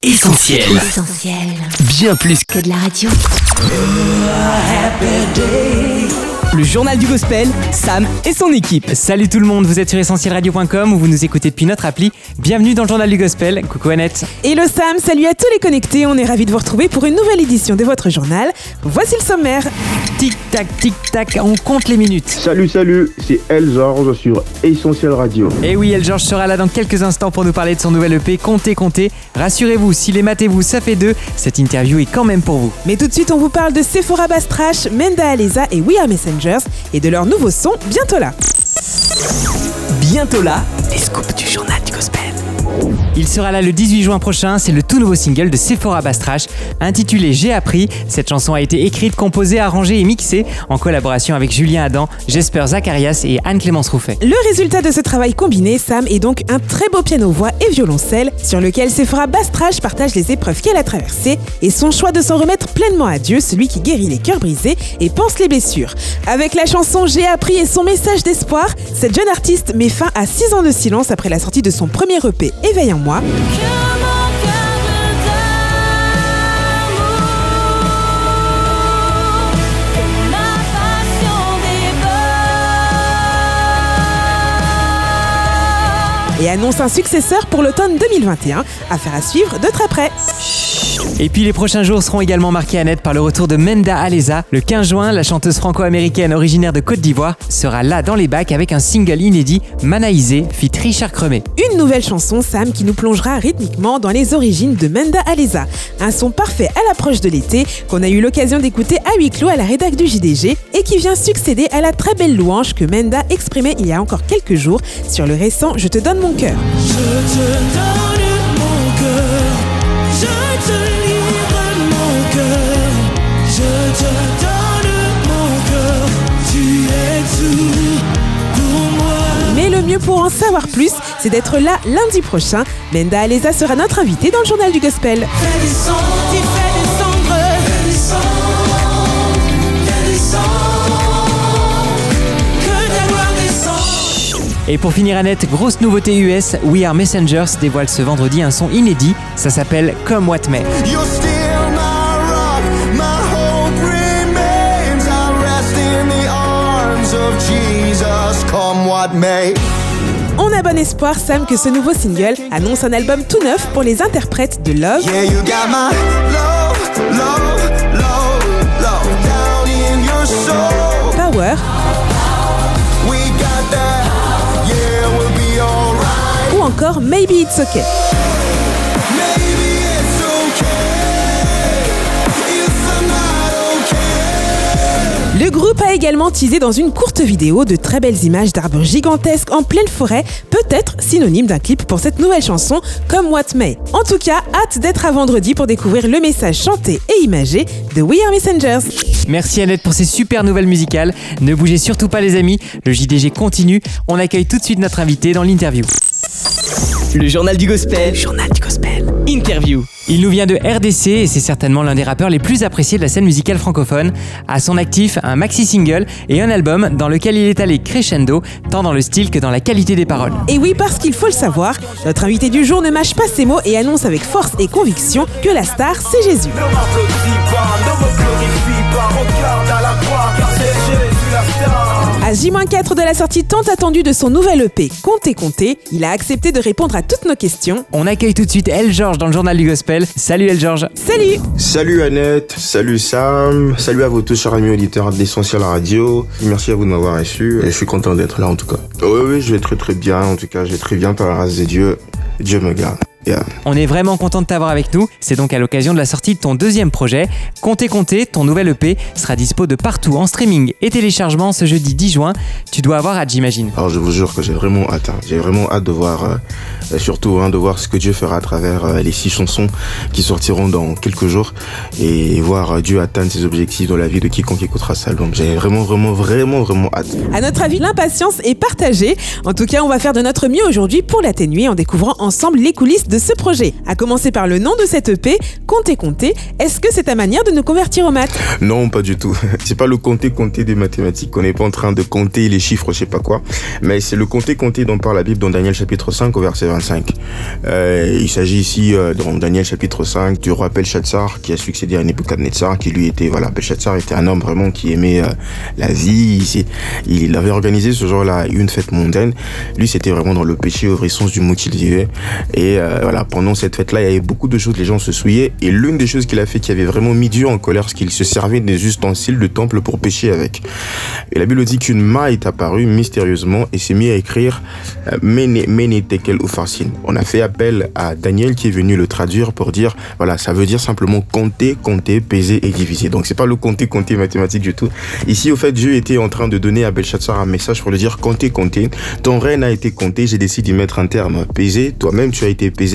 Essentiel. Essentiel. Bien plus Que de la radio. Le journal du gospel, Sam et son équipe. Salut tout le monde, vous êtes sur essentielradio.com où vous nous écoutez depuis notre appli. Bienvenue dans le journal du gospel. Coucou Annette. Hello Sam, salut à tous les connectés. On est ravis de vous retrouver pour une nouvelle édition de votre journal. Voici le sommaire. Tic tac, tic tac, on compte les minutes. Salut, salut, c'est El Georges sur Essentiel Radio. Et oui, El George sera là dans quelques instants pour nous parler de son nouvel EP Comptez, comptez. Rassurez-vous, si les matez-vous, ça fait deux, cette interview est quand même pour vous. Mais tout de suite, on vous parle de Sephora Bastrash, Menda Aleza et We Are Et de leur nouveau son bientôt là. Bientôt là, les scoops du journal du gospel. Il sera là le 18 juin prochain, c'est le tout nouveau single de Sephora Bastrash intitulé J'ai appris. Cette chanson a été écrite, composée, arrangée et mixée en collaboration avec Julien Adam, Jesper Zacharias et Anne-Clémence Rouffet. Le résultat de ce travail combiné, Sam, est donc un très beau piano-voix et violoncelle sur lequel Sephora Bastrash partage les épreuves qu'elle a traversées et son choix de s'en remettre pleinement à Dieu, celui qui guérit les cœurs brisés et pense les blessures. Avec la chanson J'ai appris et son message d'espoir, cette jeune artiste met fin à 6 ans de silence après la sortie de son premier EP Éveille en moi. Et annonce un successeur pour l'automne 2021. Affaire à suivre de très près. Et puis les prochains jours seront également marqués à net par le retour de Menda Aleza. Le 15 juin, la chanteuse franco-américaine originaire de Côte d'Ivoire sera là dans les bacs avec un single inédit, Manaïsé, fit Richard Cremet. Une nouvelle chanson, Sam, qui nous plongera rythmiquement dans les origines de Menda Aleza. Un son parfait à l'approche de l'été qu'on a eu l'occasion d'écouter à huis clos à la rédac du JDG et qui vient succéder à la très belle louange que Menda exprimait il y a encore quelques jours sur le récent Je te donne mon cœur. Je te donne pour. Mais le mieux pour en savoir plus, c'est d'être là lundi prochain. Menda Aleza sera notre invitée dans le journal du gospel. Et pour finir Annette, grosse nouveauté US, We Are Messengers dévoile ce vendredi un son inédit. Ça s'appelle Come What May. On a bon espoir, Sam, que ce nouveau single annonce un album tout neuf pour les interprètes de Love, Yeah, you got my love, love, love, love down in your soul. Power Maybe It's okay. Le groupe a également teasé dans une courte vidéo de très belles images d'arbres gigantesques en pleine forêt, peut-être synonyme d'un clip pour cette nouvelle chanson comme What May. En tout cas, hâte d'être à vendredi pour découvrir le message chanté et imagé de We Are Messengers. Merci Annette pour ces super nouvelles musicales. Ne bougez surtout pas les amis, le JDG continue. On accueille tout de suite notre invité dans l'interview. Le journal du gospel. journal du gospel. Interview. Il nous vient de RDC et c'est certainement l'un des rappeurs les plus appréciés de la scène musicale francophone. À son actif, un maxi-single et un album dans lequel il est allé crescendo, tant dans le style que dans la qualité des paroles. Et oui, parce qu'il faut le savoir, notre invité du jour ne mâche pas ses mots et annonce avec force et conviction que la star, c'est Jésus. À J-4 de la sortie tant attendue de son nouvel EP, Comptez Comptez, il a accepté de répondre à toutes nos questions. On accueille tout de suite El George dans le journal du gospel. Salut El George. Salut Salut Annette, salut Sam, salut à vous tous chers amis auditeurs d'Essentiel Radio. Merci à vous de m'avoir reçu et je suis content d'être là en tout cas. Oui, oui, je vais très très bien, en tout cas je vais très bien par la grâce de Dieu. Dieu me garde. Yeah. On est vraiment content de t'avoir avec nous. C'est donc à l'occasion de la sortie de ton deuxième projet. Comptez Comptez, ton nouvel EP sera dispo de partout en streaming et téléchargement ce jeudi 10 juin. Tu dois avoir hâte, j'imagine. Alors je vous jure que j'ai vraiment hâte, hein. j'ai vraiment hâte de voir, euh, euh, surtout hein, de voir ce que Dieu fera à travers euh, les six chansons qui sortiront dans quelques jours et voir euh, Dieu atteindre ses objectifs dans la vie de quiconque écoutera cet album. J'ai vraiment vraiment vraiment vraiment hâte. À notre avis, l'impatience est partagée. En tout cas, on va faire de notre mieux aujourd'hui pour l'atténuer en découvrant ensemble les coulisses de ce projet. À commencer par le nom de cette EP, Compter Compter. Est-ce que c'est ta manière de nous convertir aux maths? Non, pas du tout. C'est pas le compter compter des mathématiques. On n'est pas en train de compter les chiffres, je sais pas quoi. Mais c'est le compter compter dont parle la Bible dans Daniel chapitre 5 au verset 25. Euh, il s'agit ici, euh, dans Daniel chapitre 5, du roi Belshazzar qui a succédé à Nebuchadnezzar, qui lui était, voilà, Belshazzar était un homme vraiment qui aimait euh, la vie. Il, il avait organisé ce jour-là une fête mondaine. Lui, c'était vraiment dans le péché au vrai sens du mot qu'il vivait. Et euh, voilà, pendant cette fête-là, il y avait beaucoup de choses, les gens se souillaient. Et l'une des choses qu'il a fait qui avait vraiment mis Dieu en colère, c'est qu'il se servait des ustensiles de temple pour pécher avec. Et la Bible dit qu'une main est apparue mystérieusement et s'est mis à écrire euh, Mene, Mene, Tekel, Upharsin. On a fait appel à Daniel qui est venu le traduire pour dire, voilà, ça veut dire simplement compter, compter, peser et diviser. Donc c'est pas le compter, compter mathématique du tout. Ici, au fait, Dieu était en train de donner à Belshazzar un message pour lui dire, compter, compter. Ton règne a été compté, j'ai décidé d'y mettre un terme. Peser, toi-même tu as été pesé.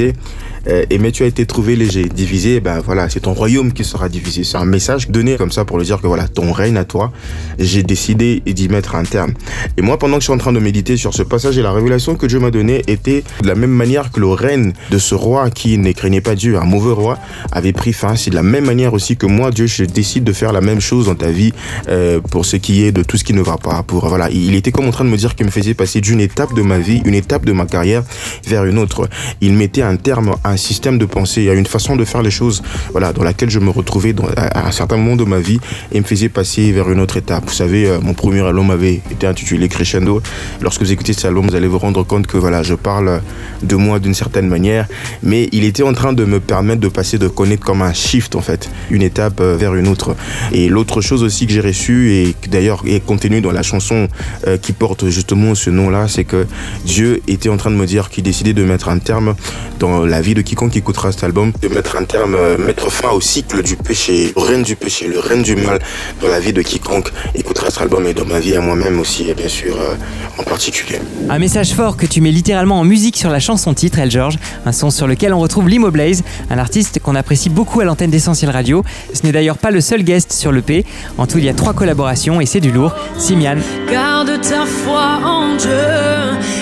Euh, et mais tu as été trouvé léger, divisé, ben voilà, c'est ton royaume qui sera divisé. C'est un message donné comme ça pour le dire que voilà, ton règne à toi, j'ai décidé d'y mettre un terme. Et moi, pendant que je suis en train de méditer sur ce passage et la révélation que Dieu m'a donnée était de la même manière que le règne de ce roi qui ne craignait pas Dieu, un mauvais roi, avait pris fin. C'est de la même manière aussi que moi, Dieu, je décide de faire la même chose dans ta vie euh, pour ce qui est de tout ce qui ne va pas. Pour voilà, il était comme en train de me dire qu'il me faisait passer d'une étape de ma vie, une étape de ma carrière vers une autre. Il un terme un système de pensée, à une façon de faire les choses, voilà, dans laquelle je me retrouvais dans, à, un certain moment de ma vie et me faisait passer vers une autre étape. Vous savez, euh, mon premier album avait été intitulé Crescendo. Lorsque vous écoutez cet album, vous allez vous rendre compte que voilà, je parle de moi d'une certaine manière, mais il était en train de me permettre de passer, de connaître comme un shift en fait, une étape euh, vers une autre. Et l'autre chose aussi que j'ai reçue et d'ailleurs est contenue dans la chanson euh, qui porte justement ce nom-là, c'est que Dieu était en train de me dire qu'il décidait de mettre un terme dans la vie de quiconque écoutera cet album, de mettre un terme, euh, mettre fin au cycle du péché, au règne du péché, le règne du mal dans la vie de quiconque écoutera cet album et dans ma vie à moi-même aussi, et bien sûr euh, en particulier. Un message fort que tu mets littéralement en musique sur la chanson titre, El George, un son sur lequel on retrouve Limo Blaze, un artiste qu'on apprécie beaucoup à l'antenne d'Essentiel Radio. Ce n'est d'ailleurs pas le seul guest sur l'EP. En tout, il y a trois collaborations et c'est du lourd. Simian, Garde ta foi en Dieu,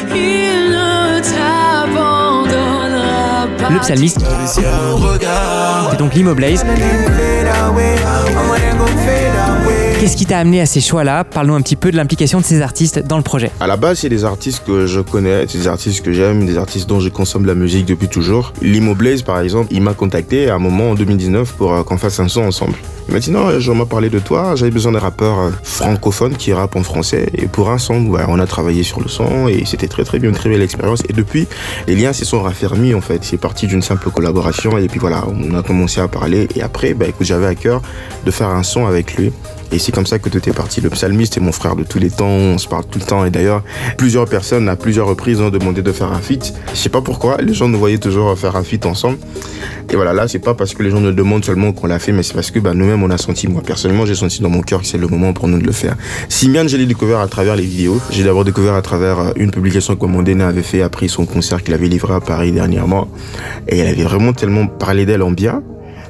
il ne. Le psalmiste, c'est donc Limo Blaze. Qu'est-ce qui t'a amené à ces choix-là? Parle-nous un petit peu de l'implication de ces artistes dans le projet. À la base, c'est des artistes que je connais, c'est des artistes que j'aime, des artistes dont je consomme la musique depuis toujours. Limo Blaze, par exemple, il m'a contacté à un moment en 2019 pour euh, qu'on fasse un son ensemble. M'a non, je m'en parlé de toi, j'avais besoin d'un rappeur euh, francophone qui rappe en français. Et pour un son, on a travaillé sur le son et c'était très très bien, une très belle expérience. Et depuis, les liens se sont raffermis en fait. C'est parti d'une simple collaboration et puis voilà, on a commencé à parler. Et après, bah, écoute, j'avais à cœur de faire un son avec lui. Comme ça que tout est parti. Le psalmiste est mon frère de tous les temps, on se parle tout le temps. Et d'ailleurs, plusieurs personnes à plusieurs reprises ont demandé de faire un feat. Je sais pas pourquoi, les gens nous voyaient toujours faire un feat ensemble. Et voilà, là, c'est pas parce que les gens nous demandent seulement qu'on l'a fait, mais c'est parce que bah, nous-mêmes, on a senti, moi personnellement, j'ai senti dans mon cœur que c'est le moment pour nous de le faire. Simian, je l'ai découvert à travers les vidéos. J'ai d'abord découvert à travers euh, une publication que Mondena avait fait après son concert qu'il avait livré à Paris dernièrement. Et elle avait vraiment tellement parlé d'elle en bien.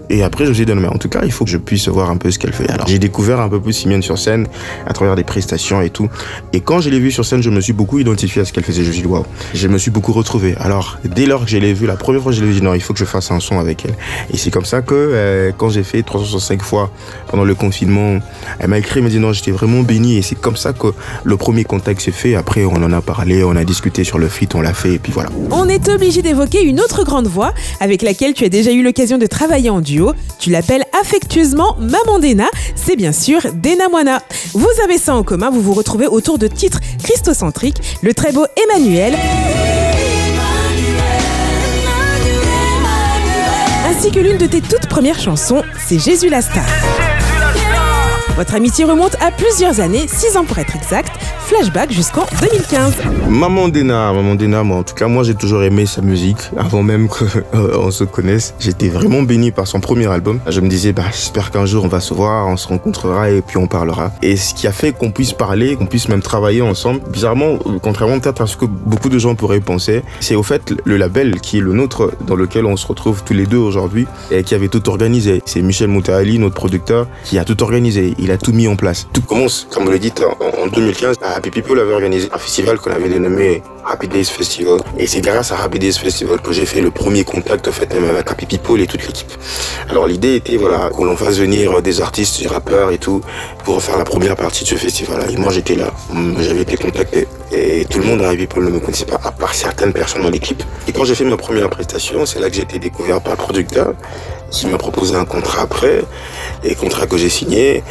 Et après, je me suis dit, non, mais en tout cas, il faut que je puisse voir un peu ce qu'elle fait. Alors, j'ai découvert un peu plus Simienne sur scène, à travers des prestations et tout. Et quand je l'ai vue sur scène, je me suis beaucoup identifié à ce qu'elle faisait. Je me suis dit, waouh, je me suis beaucoup retrouvé. Alors, dès lors que je l'ai vue, la première fois que je l'ai vue, dit, non, il faut que je fasse un son avec elle. Et c'est comme ça que, euh, quand j'ai fait 365 fois pendant le confinement, elle m'a écrit, elle m'a dit, non, j'étais vraiment béni. Et c'est comme ça que le premier contact s'est fait. Après, on en a parlé, on a discuté sur le feat, on l'a fait, et puis voilà. On est obligé d'évoquer une autre grande voix avec laquelle tu as déjà eu l'occasion de travailler en duo. Tu l'appelles affectueusement Maman Dena, c'est bien sûr Dena Moana. Vous avez ça en commun, vous vous retrouvez autour de titres christocentriques, le très beau Emmanuel, ainsi que l'une de tes toutes premières chansons, c'est Jésus la star. Votre amitié remonte à plusieurs années, 6 ans pour être exact, flashback jusqu'en 2015. Maman Dena, Maman Dena, moi en tout cas moi j'ai toujours aimé sa musique avant même qu'on se connaisse. J'étais vraiment béni par son premier album. Je me disais bah j'espère qu'un jour on va se voir, on se rencontrera et puis on parlera. Et ce qui a fait qu'on puisse parler, qu'on puisse même travailler ensemble, bizarrement, euh, contrairement peut-être à ce que beaucoup de gens pourraient penser, c'est au fait le label qui est le nôtre dans lequel on se retrouve tous les deux aujourd'hui et qui avait tout organisé. C'est Michel Moutaali, notre producteur, qui a tout organisé. Il a tout mis en place. Tout commence, comme vous le dites, en, en 2015. Happy People avait organisé un festival qu'on avait dénommé Happy Days Festival. Et c'est grâce à Happy Days Festival que j'ai fait le premier contact en fait, même avec Happy People et toute l'équipe. Alors l'idée était voilà, qu'on l'on fasse venir des artistes, des rappeurs et tout, pour faire la première partie de ce festival-là. Et moi j'étais là, j'avais été contacté. Et tout le monde à Happy People ne me connaissait pas, à part certaines personnes dans l'équipe. Et quand j'ai fait ma première prestation, c'est là que j'ai été découvert par le producteur qui m'a proposé un contrat après, et contrat que j'ai signé.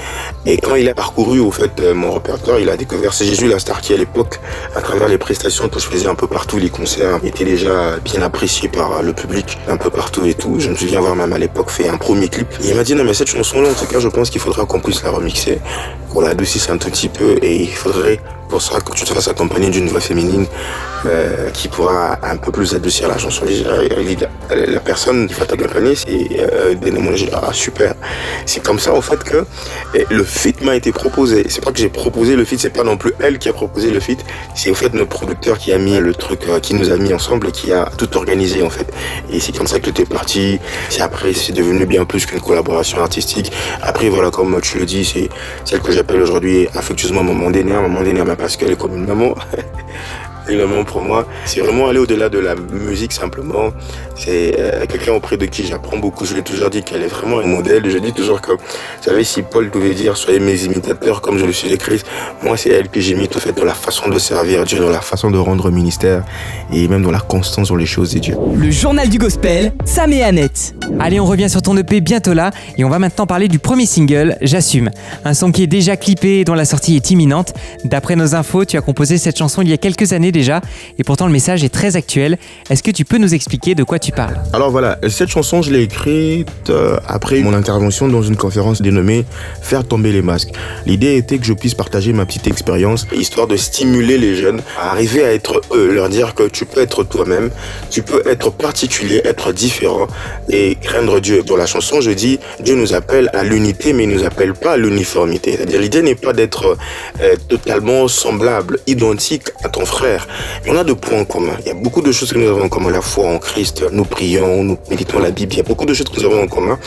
Et quand il a parcouru au fait euh, mon répertoire, il a découvert C'est Jésus la star qui à l'époque, à travers les prestations que je faisais un peu partout, les concerts étaient déjà bien appréciés par le public, un peu partout et tout. Je me souviens avoir même à l'époque fait un premier clip. Et il m'a dit non mais cette chanson-là, en tout cas, je pense qu'il faudra qu'on puisse la remixer, qu'on l'adoucisse un tout petit peu, et il faudrait pour ça que tu te fasses accompagner d'une voix féminine euh, qui pourra un peu plus adoucir la chanson. La, la personne qui va t'accompagner, c'est euh, Ah super. C'est comme ça en fait que le feat m'a été proposé. C'est pas que j'ai proposé le feat, c'est pas non plus elle qui a proposé le feat. C'est en fait notre producteur qui a mis le truc, euh, qui nous a mis ensemble et qui a tout organisé en fait. Et c'est comme ça que tout parti. C'est après, c'est devenu bien plus qu'une collaboration artistique. Après voilà, comme tu le dis, c'est celle que j'appelle aujourd'hui affectueusement maman d'aîné, maman d'aîné parce qu'elle est comme une maman. maman pour moi, c'est vraiment aller au-delà de la musique simplement. C'est euh, quelqu'un auprès de qui j'apprends beaucoup. Je l'ai toujours dit qu'elle est vraiment un modèle. Je dis toujours que, vous savez, si Paul devait dire soyez mes imitateurs comme je le suis de Christ, moi c'est elle que j'imite au fait dans la façon de servir Dieu, dans la façon de rendre ministère et même dans la constance sur les choses de Dieu. Le journal du gospel, Sam et Annette. Allez, on revient sur ton EP bientôt là et on va maintenant parler du premier single, J'assume. Un son qui est déjà clippé et dont la sortie est imminente. D'après nos infos, tu as composé cette chanson il y a quelques années déjà et pourtant le message est très actuel. Est-ce que tu peux nous expliquer de quoi tu parles? Alors voilà, cette chanson je l'ai écrite euh, après mon intervention dans une conférence dénommée Faire tomber les masques. L'idée était que je puisse partager ma petite expérience histoire de stimuler les jeunes à arriver à être eux, leur dire que tu peux être toi-même, tu peux être particulier, être différent et craindre Dieu. Dans la chanson, je dis Dieu nous appelle à l'unité, mais il nous appelle pas à l'uniformité. C'est-à-dire l'idée n'est pas d'être euh, totalement semblable, identique à ton frère. On a de points communs. Il y a beaucoup de choses que nous avons en commun. La foi en Christ, nous prions, nous méditons la Bible. Il y a beaucoup de choses que nous avons en commun,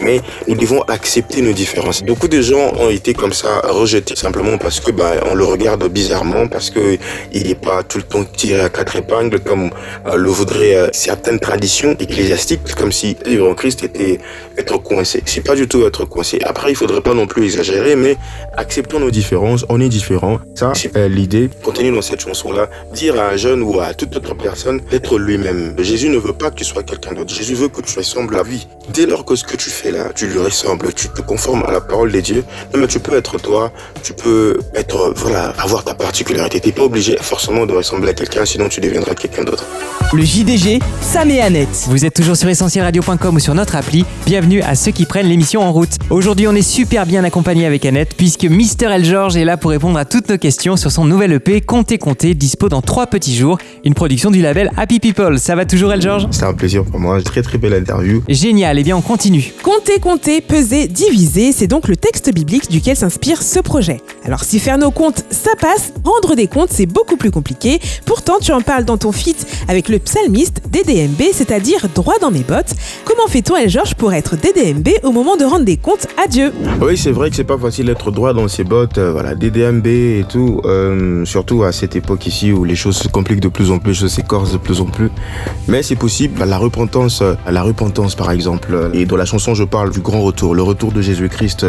mais nous devons accepter nos différences. Beaucoup de gens ont été comme ça rejetés simplement parce que bah, on le regarde bizarrement, parce que il n'est pas tout le temps tiré à quatre épingles comme euh, le voudraient euh, certaines traditions ecclésiastiques, comme si vivre en Christ était être coincé. C'est pas du tout être coincé. Après, il faudrait pas non plus exagérer, mais acceptons nos différences. On est différents. Ça, c'est euh, l'idée. Continue dans cette chanson-là dire à un jeune ou à toute autre personne d'être lui-même. Jésus ne veut pas que tu sois quelqu'un d'autre. Jésus veut que tu ressembles à lui. Dès lors que ce que tu fais là, tu lui ressembles, tu te conformes à la parole de Dieu, mais tu peux être toi, tu peux être, voilà, avoir ta particularité. T'es pas obligé forcément de ressembler à quelqu'un, sinon tu deviendras quelqu'un d'autre. Le JDG, Sam et Annette. Vous êtes toujours sur essentielradio.com ou sur notre appli. Bienvenue à ceux qui prennent l'émission en route. Aujourd'hui, on est super bien accompagné avec Annette puisque Mister El George est là pour répondre à toutes nos questions sur son nouvel EP Comptez Comptez, dispo dans trois petits jours, une production du label Happy People. Ça va toujours El George C'est un plaisir pour moi, très très belle interview. Génial, et bien on continue. Compter, compter, peser, diviser, c'est donc le texte biblique duquel s'inspire ce projet. Alors si faire nos comptes, ça passe, rendre des comptes, c'est beaucoup plus compliqué. Pourtant, tu en parles dans ton feat avec le psalmiste DDMB, c'est-à-dire droit dans mes bottes. Comment fait-on, El Georges, pour être DDMB au moment de rendre des comptes à Dieu? Oui, c'est vrai que c'est pas facile d'être droit dans ses bottes, euh, voilà, DDMB et tout, euh, surtout à cette époque ici où les choses se compliquent de plus en plus, les choses s'écorcent de plus en plus. Mais c'est possible, la repentance, la repentance par exemple, et dans la chanson je parle du grand retour, le retour de Jésus-Christ,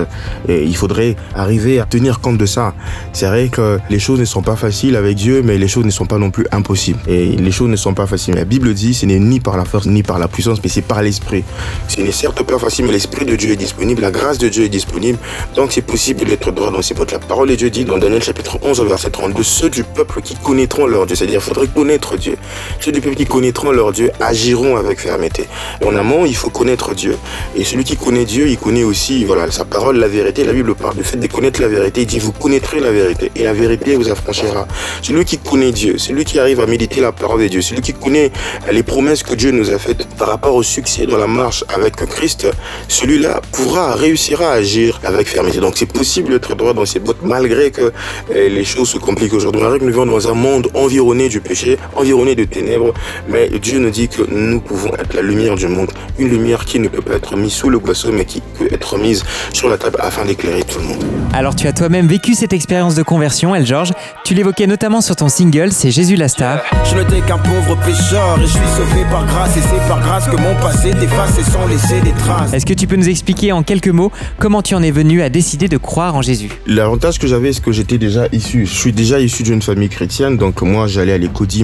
il faudrait arriver à tenir compte de ça. C'est vrai que les choses ne sont pas faciles avec Dieu, mais les choses ne sont pas non plus impossibles. Et les choses ne sont pas faciles. La Bible dit, ce n'est ni par la force, ni par la puissance, mais c'est par l'esprit. Ce n'est certes pas facile, mais l'esprit de Dieu est disponible, la grâce de Dieu est disponible, donc c'est possible d'être droit dans ses bottes. La parole de Dieu dit dans Daniel chapitre 11 verset 32, ceux du peuple qui connaîtront leur Dieu, c'est-à-dire il faudrait connaître Dieu. Ceux du peuple qui connaîtront leur Dieu agiront avec fermeté. En amont, il faut connaître Dieu. Et celui qui connaît Dieu, il connaît aussi voilà, sa parole, la vérité. La Bible parle du fait de connaître la vérité. Il dit, vous connaîtrez la vérité et la vérité vous affranchira. Celui qui connaît Dieu, celui qui arrive à méditer la parole de Dieu, celui qui connaît les promesses que Dieu nous a faites par rapport au succès dans la marche avec Christ, celui-là pourra, réussira à agir avec fermeté. Donc c'est possible d'être droit dans ses bottes malgré que euh, les choses se compliquent aujourd'hui. Malgré que nous vivons dans un monde environné du péché, environné de ténèbres, mais Dieu nous dit que nous pouvons être la lumière du monde, une lumière qui ne peut pas être mise sous le boisseau, mais qui peut être mise sur la table afin d'éclairer tout le monde. Alors tu as toi-même vécu cette expérience de conversion, El Georges. Tu l'évoquais notamment sur ton single, c'est Jésus la star. Je n'étais qu'un pauvre pécheur et je suis sauvé par grâce et c'est par grâce que mon passé d'effacer sans laisser des traces. Est-ce que tu peux nous expliquer en quelques mots comment tu en es venu à décider de croire en Jésus? L'avantage que j'avais, c'est que j'étais déjà issu. Je suis déjà issu d'une famille chrétienne, donc moi j'allais à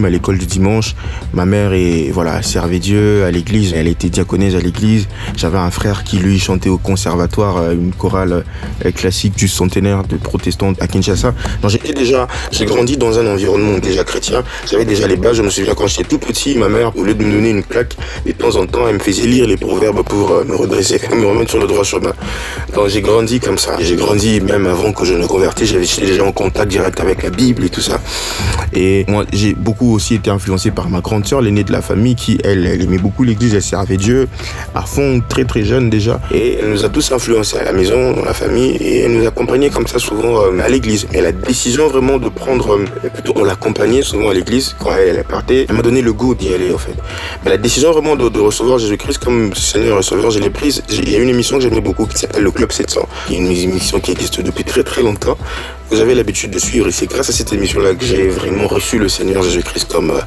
à l'école du dimanche. Ma mère et voilà servait Dieu à l'église. Elle était diaconesse à l'église. J'avais un frère qui lui chantait au conservatoire euh, une chorale euh, classique du centenaire de protestants à Kinshasa. Donc j'étais déjà, j'ai grandi dans un environnement déjà chrétien. J'avais déjà les bases. Je me souviens quand j'étais tout petit, ma mère, au lieu de me donner une claque, de temps en temps, elle me faisait lire les proverbes pour euh, me redresser, me remettre sur le droit chemin. Donc j'ai grandi comme ça. J'ai grandi même avant que je ne convertisse. J'étais déjà en contact direct avec la Bible et tout ça. Moi, j'ai beaucoup aussi été influencé par ma grande sœur, l'aînée de la famille, qui elle, elle aimait beaucoup l'église, elle servait Dieu à fond, très très jeune déjà. Et elle nous a tous influencés à la maison, dans la famille, et elle nous accompagnait comme ça souvent euh, à l'église. Mais la décision vraiment de prendre, euh, plutôt on l'accompagnait souvent à l'église quand elle, partait. Elle m'a donné le goût d'y aller en fait. Mais la décision vraiment de, recevoir Jésus-Christ comme Seigneur et Sauveur, je l'ai prise. Il y a une émission que j'aimais beaucoup qui s'appelle le Club 700. Il y a une émission qui existe depuis très très longtemps. Vous avez l'habitude de suivre et c'est grâce à cette émission-là que j'ai vraiment reçu le Seigneur Jésus-Christ comme euh,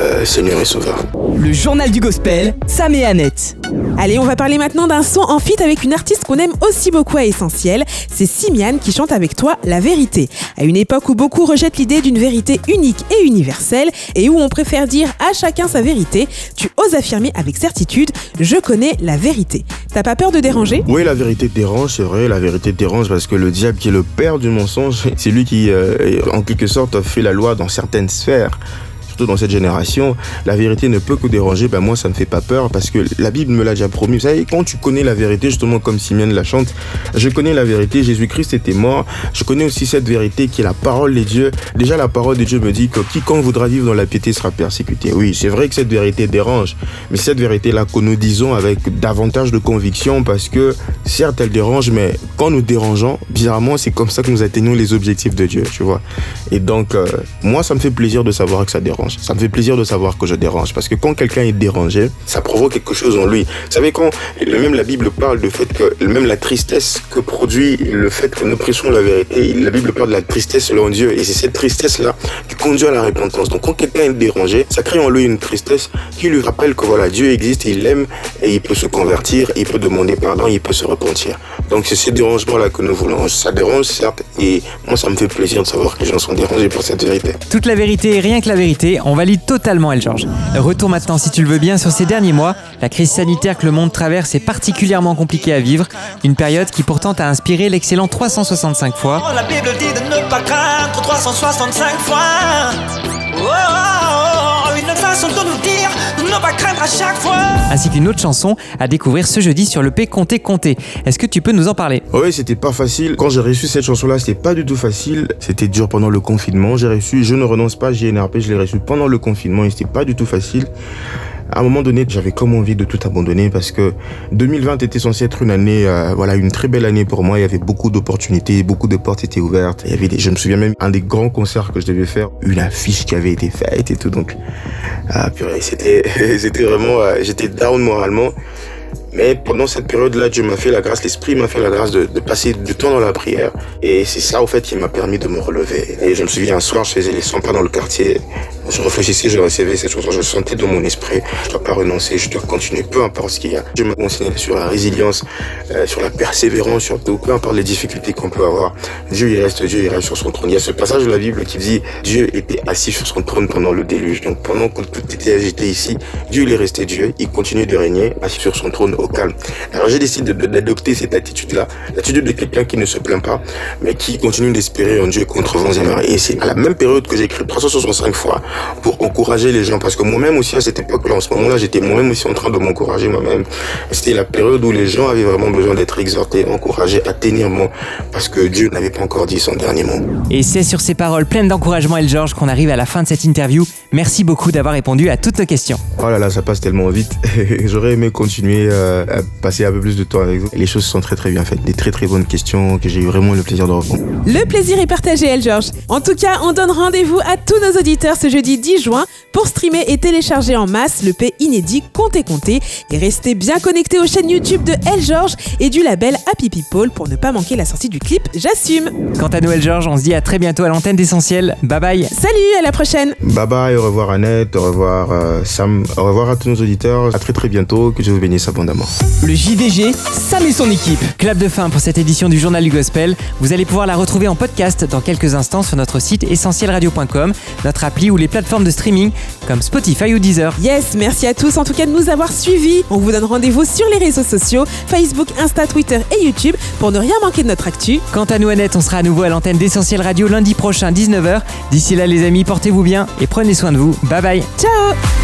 euh, Seigneur et Sauveur. Le journal du gospel, Sam et Annette. Allez, on va parler maintenant d'un son en feat avec une artiste qu'on aime aussi beaucoup à Essentiel. C'est Simiane qui chante avec toi La Vérité. À une époque où beaucoup rejettent l'idée d'une vérité unique et universelle et où on préfère dire à chacun sa vérité, tu oses affirmer avec certitude Je connais la vérité. T'as pas peur de déranger? Oui, la vérité dérange, c'est vrai, la vérité dérange parce que le diable qui est le père du mensonge, c'est lui qui, euh, en quelque sorte, fait la loi dans certaines sphères. Surtout dans cette génération, la vérité ne peut que déranger. Ben moi, ça me fait pas peur parce que la Bible me l'a déjà promis. Vous savez, quand tu connais la vérité, justement comme Simeon la chante, je connais la vérité. Jésus-Christ était mort. Je connais aussi cette vérité qui est la parole de Dieu. Déjà, la parole de Dieu me dit que quiconque voudra vivre dans la piété sera persécuté. Oui, c'est vrai que cette vérité dérange, mais cette vérité-là que nous disons avec davantage de conviction parce que certes, elle dérange, mais quand nous dérangeons, bizarrement, c'est comme ça que nous atteignons les objectifs de Dieu, tu vois. Et donc, euh, moi, ça me fait plaisir de savoir que ça dérange. Ça me fait plaisir de savoir que je dérange. Parce que quand quelqu'un est dérangé, ça provoque quelque chose en lui. Vous savez, quand même la Bible parle du fait que même la tristesse que produit le fait que nous prêchons la vérité, la Bible parle de la tristesse selon Dieu. Et c'est cette tristesse-là qui conduit à la repentance. Donc quand quelqu'un est dérangé, ça crée en lui une tristesse qui lui rappelle que voilà, Dieu existe, il l'aime et il peut se convertir, il peut demander pardon, il peut se repentir. Donc c'est ce dérangement-là que nous voulons. Ça dérange, certes, et moi ça me fait plaisir de savoir que les gens sont dérangés pour cette vérité. Toute la vérité et rien que la vérité, on valide totalement El Georges. Retour maintenant, si tu le veux bien, sur ces derniers mois. La crise sanitaire que le monde traverse est particulièrement compliquée à vivre. Une période qui pourtant a inspiré l'excellent 365 fois. Oh, la Bible dit de ne pas craindre 365 fois. Oh, oh, une façon de nous dire de ne pas craindre à chaque fois. ainsi qu'une autre chanson à découvrir ce jeudi sur le P Compter Compter. Est-ce que tu peux nous en parler? Oui, c'était pas facile. Quand j'ai reçu cette chanson-là, c'était pas du tout facile. C'était dur pendant le confinement. J'ai reçu Je ne renonce pas, JNRP, je l'ai reçu pendant le confinement et c'était pas du tout facile. À un moment donné, j'avais comme envie de tout abandonner parce que 2020 était censé être une année, euh, voilà, une très belle année pour moi. Il y avait beaucoup d'opportunités, beaucoup de portes étaient ouvertes. Il y avait je me souviens même un des grands concerts que je devais faire, une affiche qui avait été faite et tout. Donc, ah, purée, c'était, c'était vraiment, euh, j'étais down moralement. Mais pendant cette période-là, Dieu m'a fait la grâce, l'Esprit m'a fait la grâce de, de passer du temps dans la prière. Et c'est ça, au fait, qui m'a permis de me relever. Et je me souviens, un soir, je faisais les 100 pas dans le quartier. Je réfléchissais, je recevais cette chanson, je sentais dans mon esprit, je dois pas renoncer, je dois continuer, peu importe ce qu'il y a. Dieu m'a conseillé sur la résilience, euh, sur la persévérance, surtout, peu importe les difficultés qu'on peut avoir. Dieu, il reste Dieu, il reste sur son trône. Il y a ce passage de la Bible qui dit, Dieu était assis sur son trône pendant le déluge. Donc pendant que tout était agité ici, Dieu, il est resté Dieu, il continue de régner, assis sur son trône au calme. Alors j'ai décidé de- d'adopter cette attitude-là, l'attitude de quelqu'un qui ne se plaint pas, mais qui continue d'espérer en Dieu contre vents et marées. Et c'est à la même période que j'ai écrit 365 fois pour encourager les gens, parce que moi-même aussi à cette époque-là, en ce moment-là, j'étais moi-même aussi en train de m'encourager moi-même. C'était la période où les gens avaient vraiment besoin d'être exhortés, encouragés à tenir bon, parce que Dieu n'avait pas encore dit son dernier mot. Et c'est sur ces paroles pleines d'encouragement, El Georges, qu'on arrive à la fin de cette interview. Merci beaucoup d'avoir répondu à toutes nos questions. Oh là là, ça passe tellement vite. J'aurais aimé continuer euh, à passer un peu plus de temps avec vous. Les choses sont très très bien faites. Des très très bonnes questions que j'ai eu vraiment le plaisir de répondre. Le plaisir est partagé, El Georges. En tout cas, on donne rendez-vous à tous nos auditeurs ce jeudi 10 juin pour streamer et télécharger en masse le P inédit Comptez Comptez et restez bien connectés aux chaînes YouTube de El Georges et du label Happy People pour ne pas manquer la sortie du clip J'assume. Quant à Noël Georges, on se dit à très bientôt à l'antenne d'Essentiel. Bye bye Salut, à la prochaine. Bye bye, au revoir Annette, au revoir euh, Sam, au revoir à tous nos auditeurs. À très très bientôt, que Dieu vous bénisse abondamment. Le JDG, Sam et son équipe. Clap de fin pour cette édition du Journal du Gospel. Vous allez pouvoir la retrouver en podcast dans quelques instants sur notre site essentielradio.com, notre appli ou les plateformes de streaming comme Spotify ou Deezer. Yes, merci à tous en tout cas de nous avoir suivis. On vous donne rendez-vous sur les réseaux sociaux, Facebook, Insta, Twitter et YouTube pour ne rien manquer de notre actu. Quant à nous, Annette, on sera à nouveau à l'antenne d'Essentiel Radio lundi prochain, 19h. D'ici là, les amis, portez-vous bien et prenez soin de vous. Bye bye Ciao